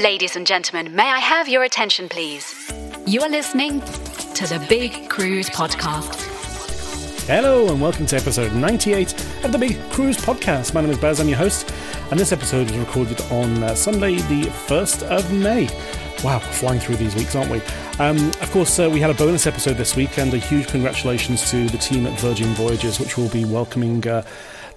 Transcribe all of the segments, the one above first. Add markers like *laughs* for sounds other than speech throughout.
Ladies and gentlemen, may I have your attention, please? You are listening to the Big Cruise Podcast. Hello and welcome to episode 98 of the Big Cruise Podcast. My name is Baz, I'm your host, and this episode was recorded on uh, Sunday, the 1st of May. Wow, flying through these weeks, aren't we? Um, of course, uh, we had a bonus episode this week, and a huge congratulations to the team at Virgin Voyages, which will be welcoming. Uh,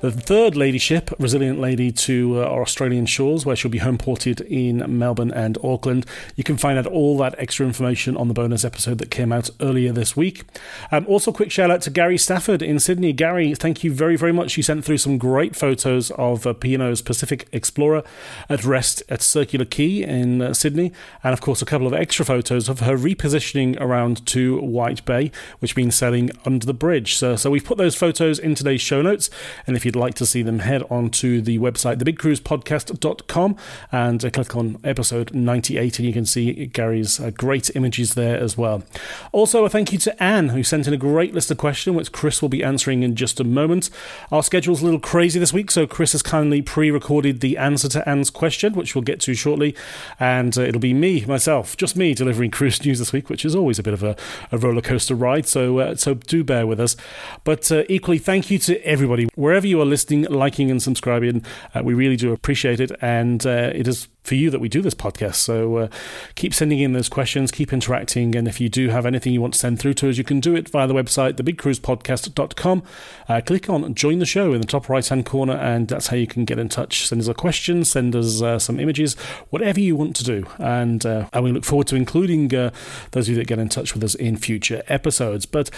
the third lady ship, Resilient Lady, to uh, our Australian shores, where she'll be homeported in Melbourne and Auckland. You can find out all that extra information on the bonus episode that came out earlier this week. Um, also, quick shout out to Gary Stafford in Sydney. Gary, thank you very, very much. You sent through some great photos of uh, P&O's Pacific Explorer at rest at Circular Quay in uh, Sydney, and of course, a couple of extra photos of her repositioning around to White Bay, which means sailing under the bridge. So, so we've put those photos in today's show notes, and if you'd like to see them, head on to the website, thebigcruisepodcast.com, and uh, click on episode 98, and you can see Gary's uh, great images there as well. Also, a thank you to Anne, who sent in a great list of questions, which Chris will be answering in just a moment. Our schedule's a little crazy this week, so Chris has kindly pre recorded the answer to Anne's question, which we'll get to shortly, and uh, it'll be me, myself, just me delivering *laughs* cruise news this week, which is always a bit of a, a roller coaster ride, so, uh, so do bear with us. But equally, thank you to everybody, wherever you are listening, liking, and subscribing. Uh, we really do appreciate it, and uh, it is for you that we do this podcast. So uh, keep sending in those questions, keep interacting, and if you do have anything you want to send through to us, you can do it via the website, thebigcruisepodcast.com. Uh, click on join the show in the top right hand corner, and that's how you can get in touch. Send us a question, send us uh, some images, whatever you want to do. And, uh, and we look forward to including uh, those of you that get in touch with us in future episodes. But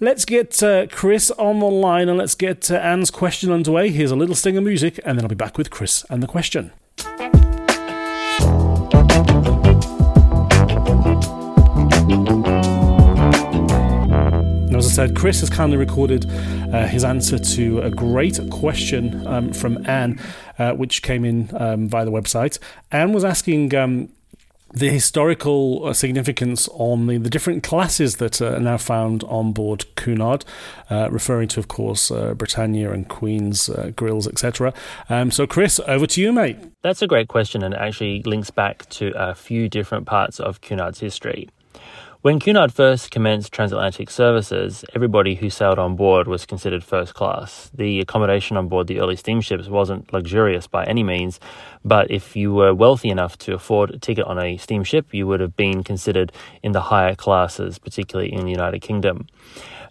let's get uh, Chris on the line and let's get uh, Anne's question underway. Here's a little sting of music, and then I'll be back with Chris and the question. Said, Chris has kindly recorded uh, his answer to a great question um, from Anne, uh, which came in um, via the website. Anne was asking um, the historical uh, significance on the, the different classes that are now found on board Cunard, uh, referring to, of course, uh, Britannia and Queen's uh, grills, etc. Um, so, Chris, over to you, mate. That's a great question and it actually links back to a few different parts of Cunard's history. When Cunard first commenced transatlantic services, everybody who sailed on board was considered first class. The accommodation on board the early steamships wasn't luxurious by any means, but if you were wealthy enough to afford a ticket on a steamship, you would have been considered in the higher classes, particularly in the United Kingdom.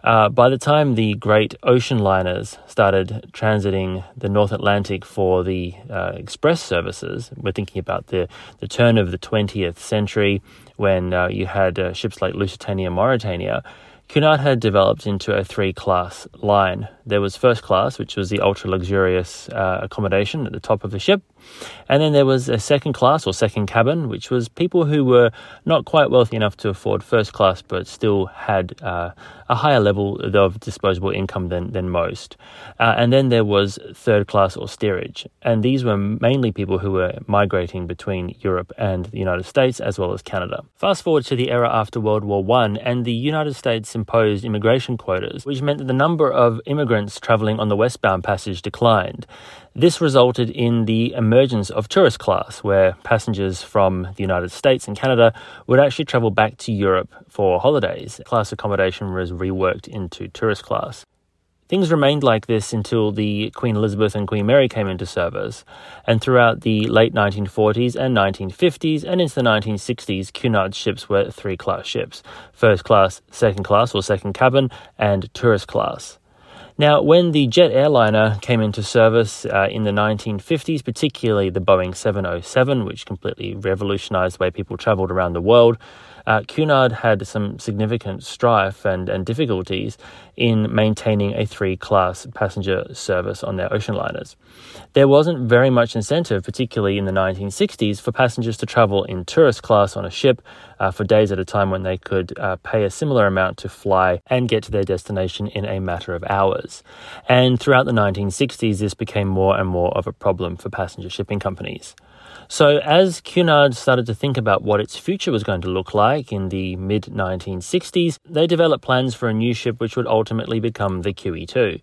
Uh, by the time the great ocean liners started transiting the North Atlantic for the uh, express services, we're thinking about the, the turn of the 20th century when uh, you had uh, ships like Lusitania and Mauretania, Cunard had developed into a three class line. There was first class, which was the ultra luxurious uh, accommodation at the top of the ship. And then there was a second class or second cabin, which was people who were not quite wealthy enough to afford first class, but still had uh, a higher level of disposable income than, than most. Uh, and then there was third class or steerage. And these were mainly people who were migrating between Europe and the United States, as well as Canada. Fast forward to the era after World War I, and the United States imposed immigration quotas, which meant that the number of immigrants traveling on the westbound passage declined. This resulted in the emergence of tourist class, where passengers from the United States and Canada would actually travel back to Europe for holidays. Class accommodation was reworked into tourist class. Things remained like this until the Queen Elizabeth and Queen Mary came into service, and throughout the late 1940s and 1950s and into the 1960s, Cunard's ships were three class ships first class, second class or second cabin, and tourist class. Now, when the jet airliner came into service uh, in the 1950s, particularly the Boeing 707, which completely revolutionized the way people traveled around the world, uh, Cunard had some significant strife and, and difficulties in maintaining a three class passenger service on their ocean liners. There wasn't very much incentive, particularly in the 1960s, for passengers to travel in tourist class on a ship uh, for days at a time when they could uh, pay a similar amount to fly and get to their destination in a matter of hours. And throughout the 1960s, this became more and more of a problem for passenger shipping companies. So, as Cunard started to think about what its future was going to look like in the mid 1960s, they developed plans for a new ship which would ultimately become the QE2.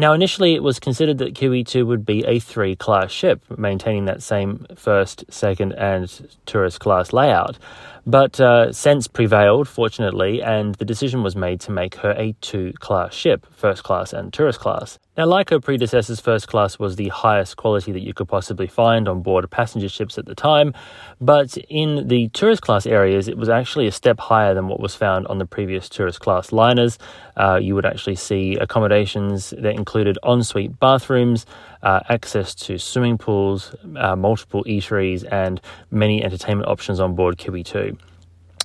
Now, initially, it was considered that QE2 would be a three class ship, maintaining that same first, second, and tourist class layout. But uh, sense prevailed, fortunately, and the decision was made to make her a two class ship, first class and tourist class. Now, like her predecessors, first class was the highest quality that you could possibly find on board passenger ships at the time, but in the tourist class areas, it was actually a step higher than what was found on the previous tourist class liners. Uh, you would actually see accommodations that included ensuite bathrooms, uh, access to swimming pools, uh, multiple eateries, and many entertainment options on board QE2.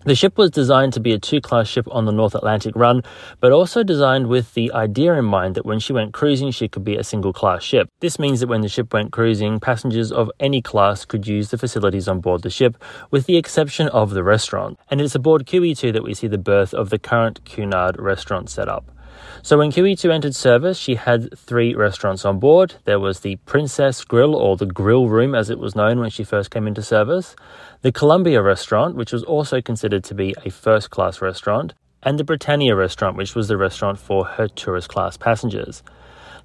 The ship was designed to be a two class ship on the North Atlantic run, but also designed with the idea in mind that when she went cruising, she could be a single class ship. This means that when the ship went cruising, passengers of any class could use the facilities on board the ship, with the exception of the restaurant. And it's aboard QE2 that we see the birth of the current Cunard restaurant setup. So when QE2 entered service, she had three restaurants on board. There was the Princess Grill, or the Grill Room as it was known when she first came into service, the Columbia Restaurant, which was also considered to be a first class restaurant, and the Britannia Restaurant, which was the restaurant for her tourist class passengers.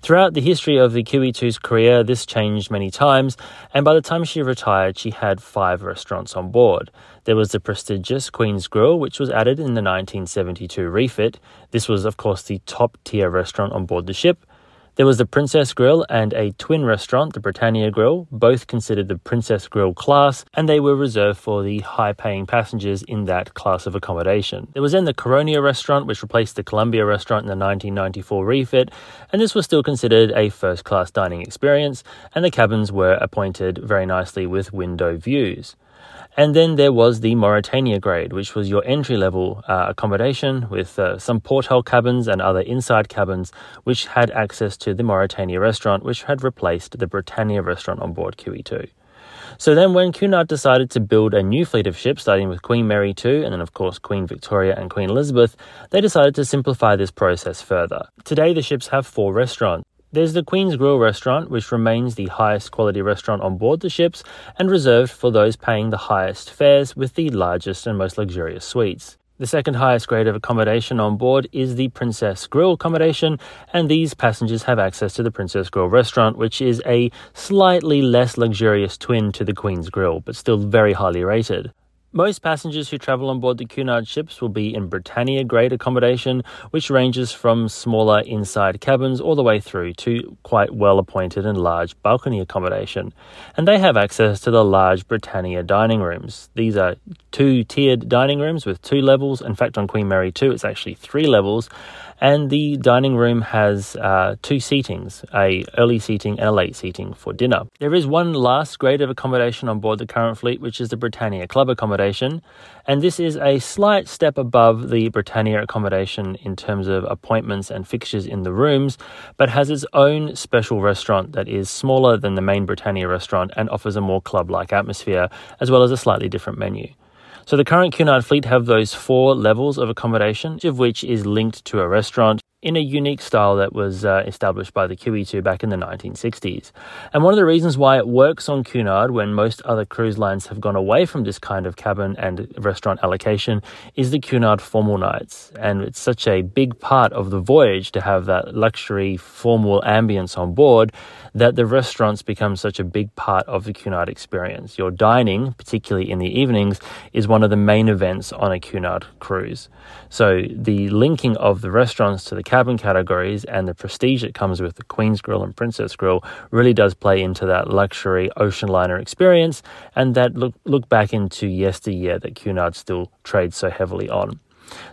Throughout the history of the QE2's career, this changed many times, and by the time she retired, she had five restaurants on board. There was the prestigious Queen's Grill, which was added in the 1972 refit. This was, of course, the top tier restaurant on board the ship. There was the Princess Grill and a twin restaurant, the Britannia Grill, both considered the Princess Grill class, and they were reserved for the high paying passengers in that class of accommodation. There was then the Caronia restaurant, which replaced the Columbia restaurant in the 1994 refit, and this was still considered a first class dining experience, and the cabins were appointed very nicely with window views. And then there was the Mauretania grade, which was your entry level uh, accommodation with uh, some porthole cabins and other inside cabins, which had access to the Mauretania restaurant, which had replaced the Britannia restaurant on board QE2. So then, when Cunard decided to build a new fleet of ships, starting with Queen Mary II and then, of course, Queen Victoria and Queen Elizabeth, they decided to simplify this process further. Today, the ships have four restaurants. There's the Queen's Grill restaurant, which remains the highest quality restaurant on board the ships and reserved for those paying the highest fares with the largest and most luxurious suites. The second highest grade of accommodation on board is the Princess Grill accommodation, and these passengers have access to the Princess Grill restaurant, which is a slightly less luxurious twin to the Queen's Grill, but still very highly rated. Most passengers who travel on board the Cunard ships will be in Britannia grade accommodation, which ranges from smaller inside cabins all the way through to quite well appointed and large balcony accommodation. And they have access to the large Britannia dining rooms. These are two tiered dining rooms with two levels. In fact, on Queen Mary 2, it's actually three levels And the dining room has uh, two seatings, a early seating and a late seating for dinner. There is one last grade of accommodation on board the current fleet, which is the Britannia Club accommodation. And this is a slight step above the Britannia accommodation in terms of appointments and fixtures in the rooms, but has its own special restaurant that is smaller than the main Britannia restaurant and offers a more club like atmosphere, as well as a slightly different menu. So the current Cunard fleet have those four levels of accommodation, each of which is linked to a restaurant in a unique style that was uh, established by the QE2 back in the 1960s. And one of the reasons why it works on Cunard when most other cruise lines have gone away from this kind of cabin and restaurant allocation is the Cunard formal nights. And it's such a big part of the voyage to have that luxury formal ambience on board that the restaurants become such a big part of the Cunard experience. Your dining, particularly in the evenings, is one of the main events on a Cunard cruise. So the linking of the restaurants to the cabin categories and the prestige that comes with the Queen's Grill and Princess Grill really does play into that luxury ocean liner experience and that look, look back into yesteryear that Cunard still trades so heavily on.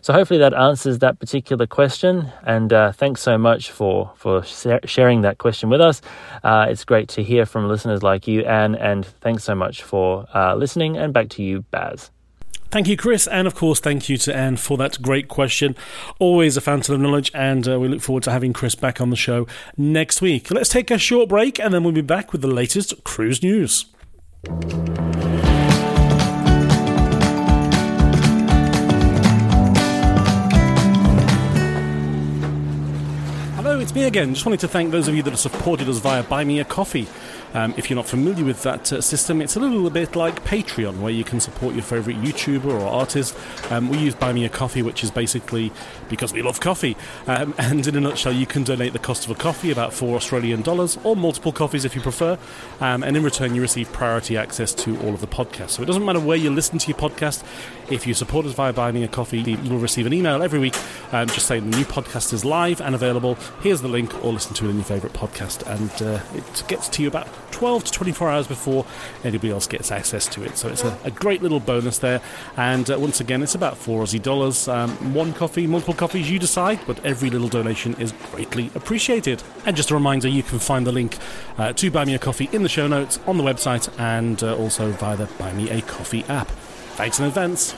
So hopefully that answers that particular question. And uh, thanks so much for for sharing that question with us. Uh, it's great to hear from listeners like you, Anne. And thanks so much for uh, listening. And back to you, Baz. Thank you, Chris, and of course, thank you to Anne for that great question. Always a fountain of knowledge, and uh, we look forward to having Chris back on the show next week. Let's take a short break, and then we'll be back with the latest cruise news. It's me again. Just wanted to thank those of you that have supported us via Buy Me a Coffee. Um, if you're not familiar with that uh, system, it's a little bit like Patreon, where you can support your favourite YouTuber or artist. Um, we use Buy Me a Coffee, which is basically because we love coffee. Um, *laughs* and in a nutshell, you can donate the cost of a coffee, about four Australian dollars, or multiple coffees if you prefer. Um, and in return, you receive priority access to all of the podcasts. So it doesn't matter where you listen to your podcast. If you support us via Buy Me a Coffee, you will receive an email every week um, just saying the new podcast is live and available. Here's the link, or listen to it in your favourite podcast. And uh, it gets to you about 12 to 24 hours before anybody else gets access to it. So it's a, a great little bonus there. And uh, once again, it's about four Aussie dollars. Um, one coffee, multiple coffees, you decide, but every little donation is greatly appreciated. And just a reminder, you can find the link uh, to Buy Me a Coffee in the show notes on the website and uh, also via the Buy Me a Coffee app. Thanks in advance.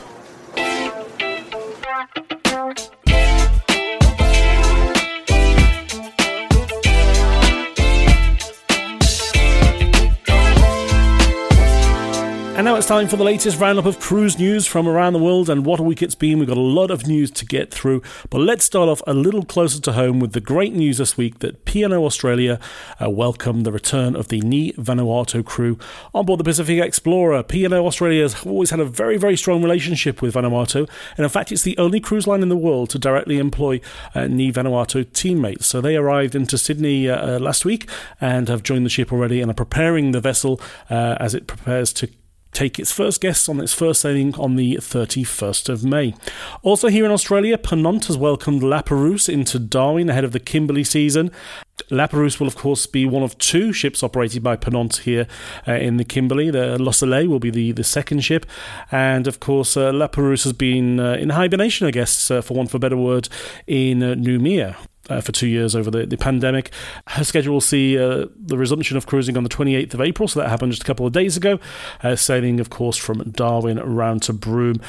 And now it's time for the latest roundup of cruise news from around the world and what a week it's been. We've got a lot of news to get through, but let's start off a little closer to home with the great news this week that P&O Australia uh, welcomed the return of the Ni Vanuatu crew on board the Pacific Explorer. P&O Australia has always had a very, very strong relationship with Vanuatu, and in fact, it's the only cruise line in the world to directly employ uh, Ni Vanuatu teammates. So they arrived into Sydney uh, uh last week and have joined the ship already and are preparing the vessel uh, as it prepares to take its first guests on its first sailing on the 31st of May. Also, here in Australia, Pennant has welcomed La Perouse into Darwin ahead of the Kimberley season. La Perouse will, of course, be one of two ships operated by Pennant here uh, in the Kimberley. The Le Soleil will be the, the second ship. And, of course, uh, La Perouse has been uh, in hibernation, I guess, uh, for want of a better word, in uh, Noumea uh, for two years over the, the pandemic. Her schedule will see uh, the resumption of cruising on the 28th of April, so that happened just a couple of days ago, uh, sailing, of course, from Darwin around to Broome.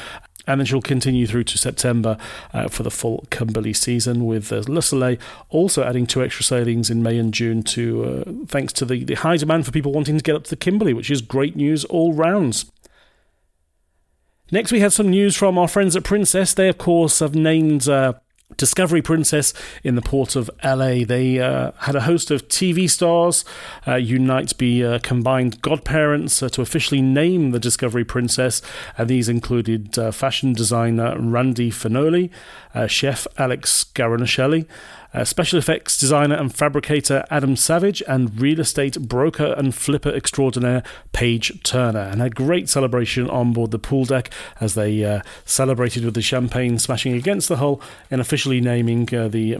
And then she'll continue through to September uh, for the full Kimberley season, with uh, Le Soleil also adding two extra sailings in May and June, to uh, thanks to the, the high demand for people wanting to get up to the Kimberley, which is great news all rounds. Next, we had some news from our friends at Princess. They, of course, have named uh, Discovery Princess in the port of LA. They uh, had a host of TV stars uh, unite be uh, combined godparents uh, to officially name the Discovery Princess. And these included uh, fashion designer Randy Fenoli, uh, chef Alex Guarnaschelli, uh, special effects designer and fabricator Adam Savage, and real estate broker and flipper extraordinaire Paige Turner. And a great celebration on board the pool deck as they uh, celebrated with the champagne smashing against the hull and officially naming uh, the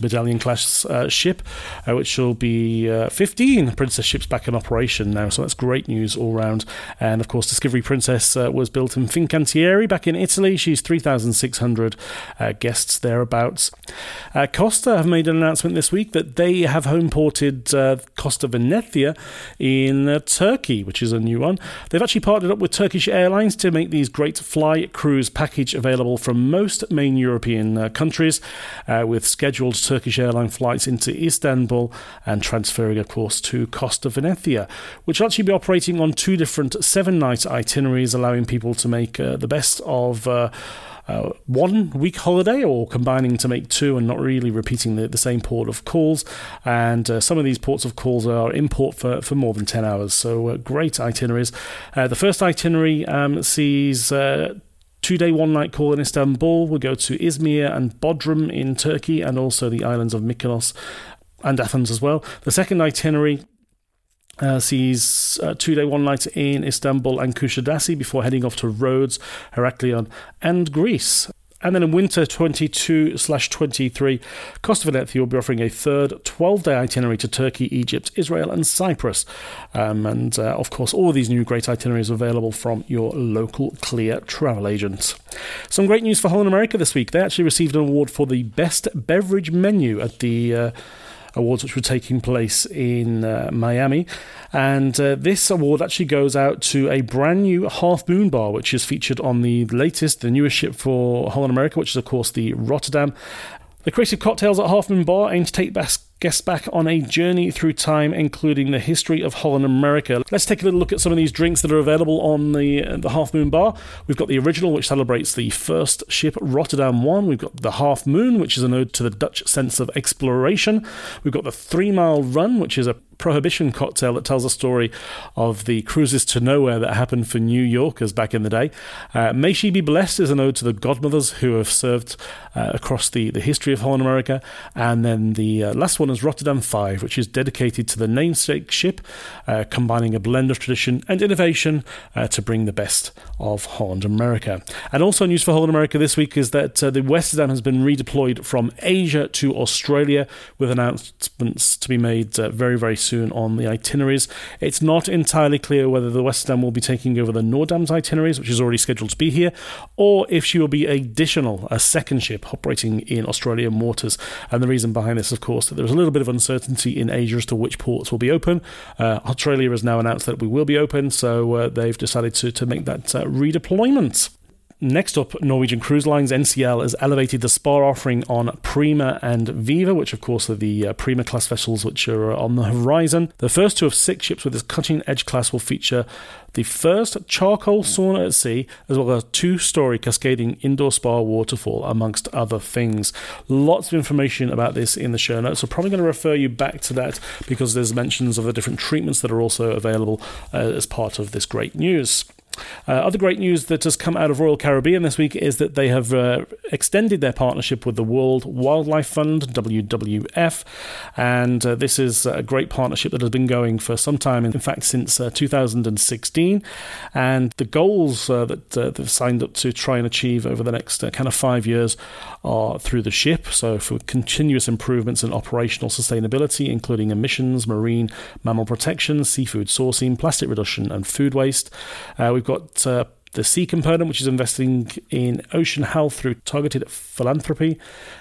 Medallion class uh, ship, uh, which will be uh, 15 Princess ships back in operation now. So that's great news all round. And of course, Discovery Princess uh, was built in Fincantieri back in Italy. She's 3,600 uh, guests thereabouts. Uh, Costa have made an announcement this week that they have home ported Costa Venezia in Turkey, which is a new one. They've actually partnered up with Turkish Airlines to make these great fly cruise package available from most main European countries with scheduled Turkish airline flights into Istanbul and transferring, of course, to Costa Venezia, which will actually be operating on two different seven night itineraries, allowing people to make uh, the best of. Uh, uh, one week holiday or combining to make two and not really repeating the, the same port of calls. And uh, some of these ports of calls are in port for, for more than 10 hours. So uh, great itineraries. Uh, the first itinerary um, sees uh, two day, one night call in Istanbul. We'll go to Izmir and Bodrum in Turkey and also the islands of Mykonos and Athens as well. The second itinerary uh, sees uh, two day, one night in Istanbul and Kusadasi before heading off to Rhodes, Heraklion, and Greece. And then in winter 22 slash 23, Costa Venezia will be offering a third 12 day itinerary to Turkey, Egypt, Israel, and Cyprus. Um, and uh, of course, all of these new great itineraries are available from your local Clear travel agent. Some great news for Holland America this week. They actually received an award for the best beverage menu at the. Uh, awards which were taking place in uh, Miami. And uh, this award actually goes out to a brand new Half Moon bar, which is featured on the latest, the newest ship for Holland America, which is, of course, the Rotterdam. The creative cocktails at Half Moon Bar aim to take back guests back on a journey through time, including the history of Holland America. Let's take a little look at some of these drinks that are available on the the Half Moon Bar. We've got the original, which celebrates the first ship, Rotterdam One. We've got the Half Moon, which is an ode to the Dutch sense of exploration. We've got the Three Mile Run, which is a prohibition cocktail that tells a story of the cruises to nowhere that happened for New Yorkers back in the day. Uh, May She Be Blessed is an ode to the godmothers who have served uh, across the, the history of Holland America. And then the uh, last one is Rotterdam 5, which is dedicated to the namesake ship, uh, combining a blend of tradition and innovation uh, to bring the best of Holland America. And also, news for Holland America this week is that uh, the Westerdam has been redeployed from Asia to Australia with announcements to be made very, very soon on the itineraries. It's not entirely clear whether the Westerdam will be taking over the Noordam's itineraries, which is already scheduled to be here, or if she will be additional, a second ship operating in Australian waters. And the reason behind this, of course, that there's a little bit of uncertainty in Asia as to which ports will be open. Uh, Australia has now announced that we will be open, so uh, they've decided to, to make that uh, redeployment. Next up, Norwegian Cruise Lines NCL has elevated the spa offering on Prima and Viva, which of course are the uh, Prima class vessels which are on the horizon. The first two of six ships with this cutting edge class will feature the first charcoal sauna at sea, as well as a two story cascading indoor spa waterfall, amongst other things. Lots of information about this in the show notes, so probably going to refer you back to that because there's mentions of the different treatments that are also available uh, as part of this great news. Uh, other great news that has come out of Royal Caribbean this week is that they have uh, extended their partnership with the World Wildlife Fund, WWF, and uh, this is a great partnership that has been going for some time, in fact, since uh, 2016. And the goals uh, that uh, they've signed up to try and achieve over the next kind of five years are through the ship, so for continuous improvements in operational sustainability, including emissions, marine mammal protection, seafood sourcing, plastic reduction, and food waste. we We've got uh, the sea component, which is investing in ocean health through targeted philanthropy,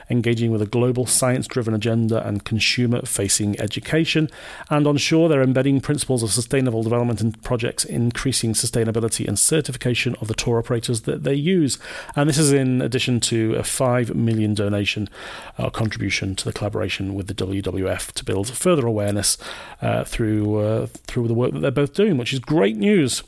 engaging with a global science driven agenda and consumer facing education. And on shore, they're embedding principles of sustainable development in projects, increasing sustainability and certification of the tour operators that they use. And this is in addition to a 5 million donation uh, contribution to the collaboration with the WWF to build further awareness uh, through, uh, through the work that they're both doing, which is great news.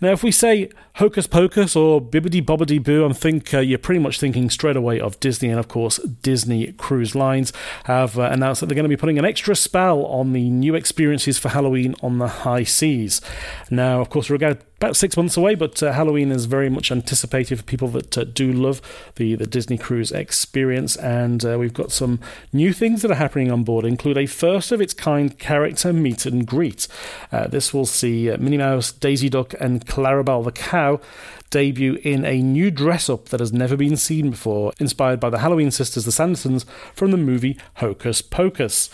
Now, if we say Hocus Pocus or Bibbidi Bobbidi Boo, I think uh, you're pretty much thinking straight away of Disney. And of course, Disney Cruise Lines have uh, announced that they're going to be putting an extra spell on the new experiences for Halloween on the high seas. Now, of course, we're going about six months away, but uh, Halloween is very much anticipated for people that uh, do love the, the Disney cruise experience. And uh, we've got some new things that are happening on board, include a first of its kind character meet and greet. Uh, this will see uh, Minnie Mouse, Daisy Duck, and Clarabelle the cow debut in a new dress up that has never been seen before, inspired by the Halloween sisters, the Sandersons, from the movie Hocus Pocus.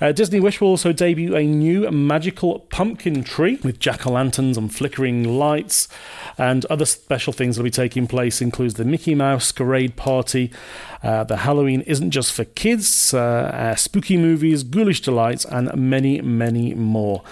Uh, Disney Wish will also debut a new magical pumpkin tree with jack o' lanterns and flickering lights, and other special things that will be taking place includes the Mickey Mouse Parade Party. Uh, the Halloween isn't just for kids, uh, uh, spooky movies, ghoulish delights, and many, many more.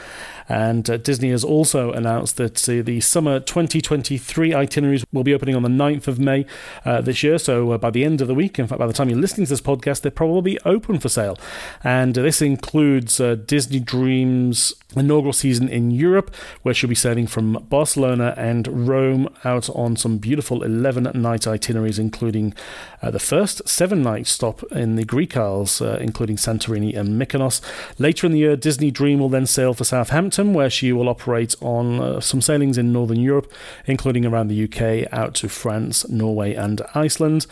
And uh, Disney has also announced that uh, the summer 2023 itineraries will be opening on the 9th of May uh, this year. So uh, by the end of the week, in fact, by the time you're listening to this podcast, they're probably open for sale. And this includes uh, Disney Dreams inaugural season in Europe, where she'll be sailing from Barcelona and Rome out on some beautiful 11 night itineraries, including uh, the first seven night stop in the Greek Isles, uh, including Santorini and Mykonos. Later in the year, Disney Dream will then sail for Southampton, where she will operate on uh, some sailings in Northern Europe, including around the UK, out to France, Norway, and Iceland.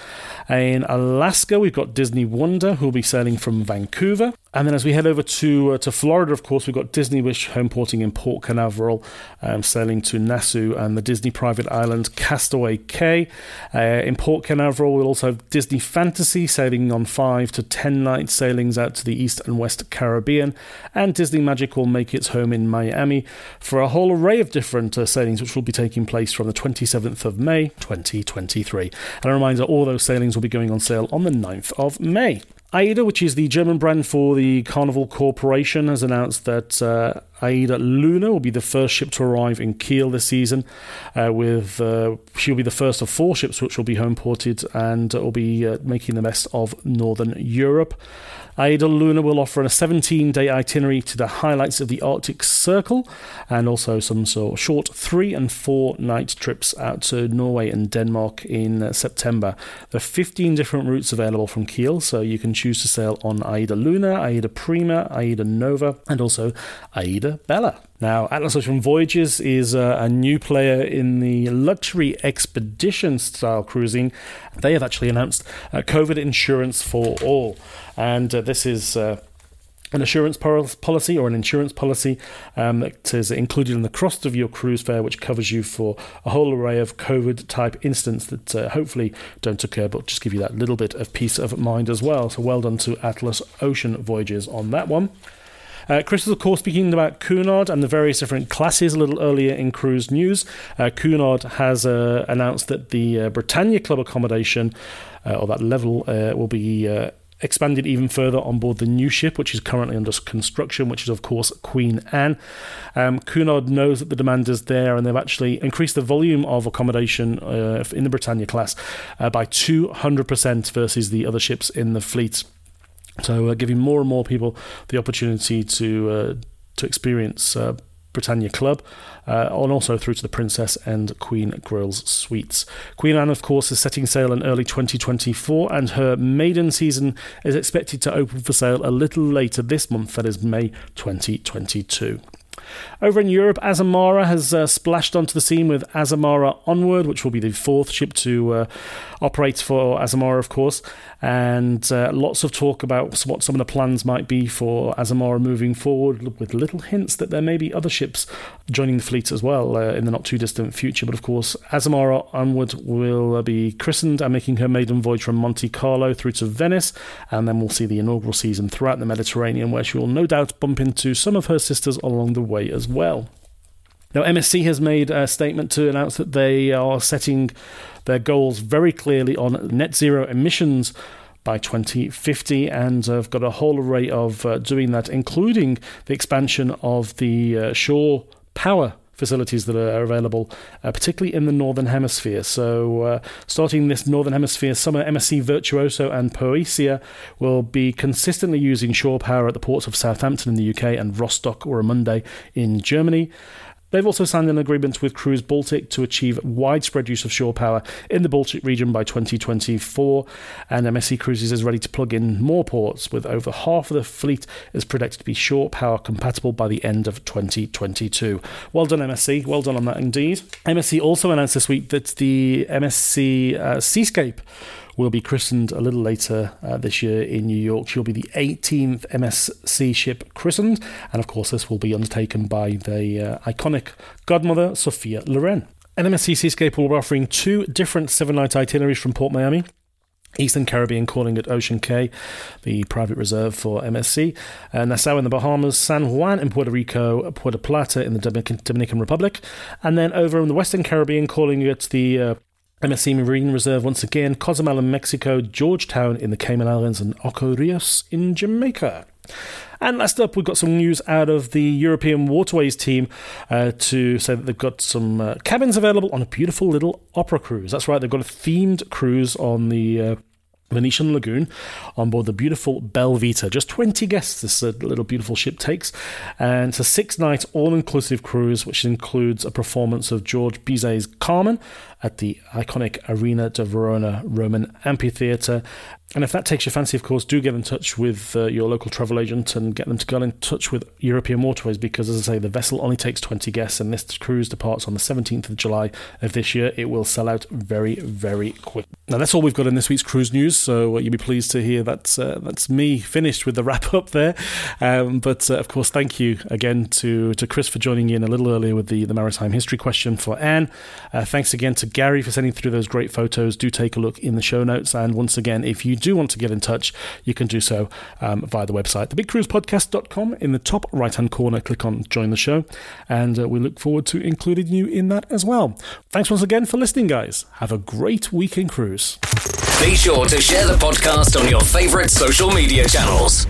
In Alaska, we've got Disney Wonder, who will be sailing from Vancouver. And then as we head over to uh, to Florida, of course, we've got Disney Wish home porting in Port Canaveral, um, sailing to Nassau and the Disney private island Castaway Cay. Uh, in Port Canaveral, we'll also have Disney Fantasy sailing on five to ten night sailings out to the East and West Caribbean. And Disney Magic will make its home in Miami for a whole array of different uh, sailings, which will be taking place from the 27th of May 2023. And a reminder, all those sailings will be going on sale on the 9th of May. AIDA, which is the German brand for the Carnival Corporation, has announced that uh, AIDA Luna will be the first ship to arrive in Kiel this season. Uh, with uh, she'll be the first of four ships which will be home ported and will be uh, making the best of Northern Europe. AIDA Luna will offer a 17 day itinerary to the highlights of the Arctic Circle and also some sort of short three and four night trips out to Norway and Denmark in uh, September. There are 15 different routes available from Kiel, so you can choose to sail on AIDA Luna, AIDA Prima, AIDA Nova, and also AIDA Bella. Now, Atlas Ocean Voyages is uh, a new player in the luxury expedition style cruising. They have actually announced uh, COVID insurance for all, and uh, this is. Uh, an assurance policy or an insurance policy um, that is included in the cost of your cruise fare, which covers you for a whole array of COVID type incidents that uh, hopefully don't occur, but just give you that little bit of peace of mind as well. So, well done to Atlas Ocean Voyages on that one. Uh, Chris is, of course, speaking about Cunard and the various different classes a little earlier in cruise news. Uh, Cunard has uh, announced that the uh, Britannia Club accommodation, uh, or that level, uh, will be expanded even further on board the new ship, which is currently under construction, which is, of course, Queen Anne. Um, Cunard knows that the demand is there, and they've actually increased the volume of accommodation uh, in the Britannia class uh, by 200% versus the other ships in the fleet. So, uh, giving more and more people the opportunity to uh, to experience uh, Britannia Club, uh, and also through to the Princess and Queen Grills suites. Queen Anne, of course, is setting sail in early 2024, and her maiden season is expected to open for sale a little later this month, that is May 2022. Over in Europe, Azamara has uh, splashed onto the scene with Azamara Onward, which will be the fourth ship to uh, operate for Azamara, of course. And uh, lots of talk about what some of the plans might be for Azamara moving forward, with little hints that there may be other ships joining the fleet as well uh, in the not too distant future. But of course, Azamara Onward will uh, be christened and making her maiden voyage from Monte Carlo through to Venice. And then we'll see the inaugural season throughout the Mediterranean, where she will no doubt bump into some of her sisters along the way as well. Now, MSC has made a statement to announce that they are setting their goals very clearly on net zero emissions by 2050 and have got a whole array of uh, doing that, including the expansion of the uh, shore power facilities that are available, uh, particularly in the Northern Hemisphere. So, uh, starting this Northern Hemisphere summer, MSC Virtuosa and Poesia will be consistently using shore power at the ports of Southampton in the UK and Rostock Warnemünde in Germany. They've also signed an agreement with Cruise Baltic to achieve widespread use of shore power in the Baltic region by 2024, and MSC Cruises is ready to plug in more ports, with over half of the fleet is predicted to be shore power compatible by the end of 2022. Well done, MSC. Well done on that indeed. MSC also announced this week that the MSC uh, Seascape will be christened a little later uh, this year in New York. She'll be the 18th MSC ship christened, and of course, this will be undertaken by the uh, iconic godmother, Sophia Loren. NMSC Seascape will be offering two different seven night itineraries from Port Miami. Eastern Caribbean calling at Ocean Cay, the private reserve for MSC, uh, Nassau in the Bahamas, San Juan in Puerto Rico, Puerto Plata in the Dominican, Republic, and then over in the Western Caribbean calling at the uh, MSC Marine Reserve once again, Cozumel in Mexico, Georgetown in the Cayman Islands, and Ocho Rios in Jamaica. And last up, we've got some news out of the European Waterways team uh, to say that they've got some uh, cabins available on a beautiful little opera cruise. That's right, they've got a themed cruise on the. Uh, Venetian Lagoon on board the beautiful Bella Vita. Just 20 guests this uh, little beautiful ship takes. And it's a six night all inclusive cruise, which includes a performance of Georges Bizet's Carmen at the iconic Arena di Verona Roman Amphitheatre. And if that takes your fancy, of course, do get in touch with uh, your local travel agent and get them to get in touch with European Waterways because, as I say, the vessel only takes 20 guests and this cruise departs on the 17th of July of this year. It will sell out very, very quick. Now, that's all we've got in this week's cruise news, so uh, you'll be pleased to hear that's, uh, that's me finished with the *laughs* wrap up there. Um, but, uh, of course, thank you again to, to Chris for joining in a little earlier with the, the maritime history question for Anne. Uh, thanks again to Gary for sending through those great photos. Do take a look in the show notes. And once again, if you do want to get in touch, you can do so um, via the website, thebigcruisepodcast.com. In the top right hand corner, click on join the show. And uh, we look forward to including you in that as well. Thanks once again for listening, guys. Have a great week in cruise. Be sure to share the podcast on your favorite social media channels.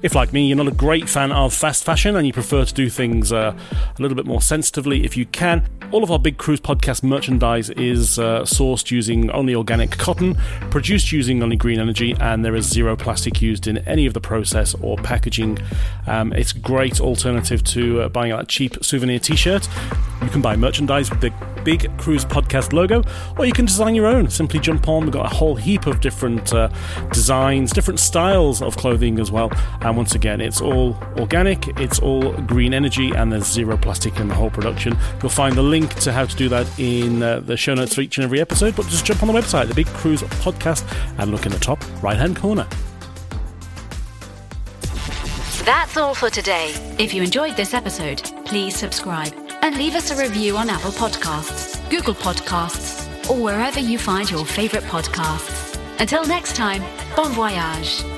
If, like me, you're not a great fan of fast fashion and you prefer to do things uh, a little bit more sensitively, if you can, all of our Big Cruise podcast merchandise is uh, sourced using only organic cotton, produced using only green energy, and there is zero plastic used in any of the process or packaging. Um, it's a great alternative to uh, buying a cheap souvenir t shirt. You can buy merchandise with the Big Cruise Podcast logo, or you can design your own. Simply jump on. We've got a whole heap of different uh, designs, different styles of clothing as well. And once again, it's all organic, it's all green energy, and there's zero plastic in the whole production. You'll find the link to how to do that in uh, the show notes for each and every episode, but just jump on the website, the Big Cruise Podcast, and look in the top right hand corner. That's all for today. If you enjoyed this episode, please subscribe and leave us a review on Apple Podcasts, Google Podcasts, or wherever you find your favorite podcasts. Until next time, bon voyage.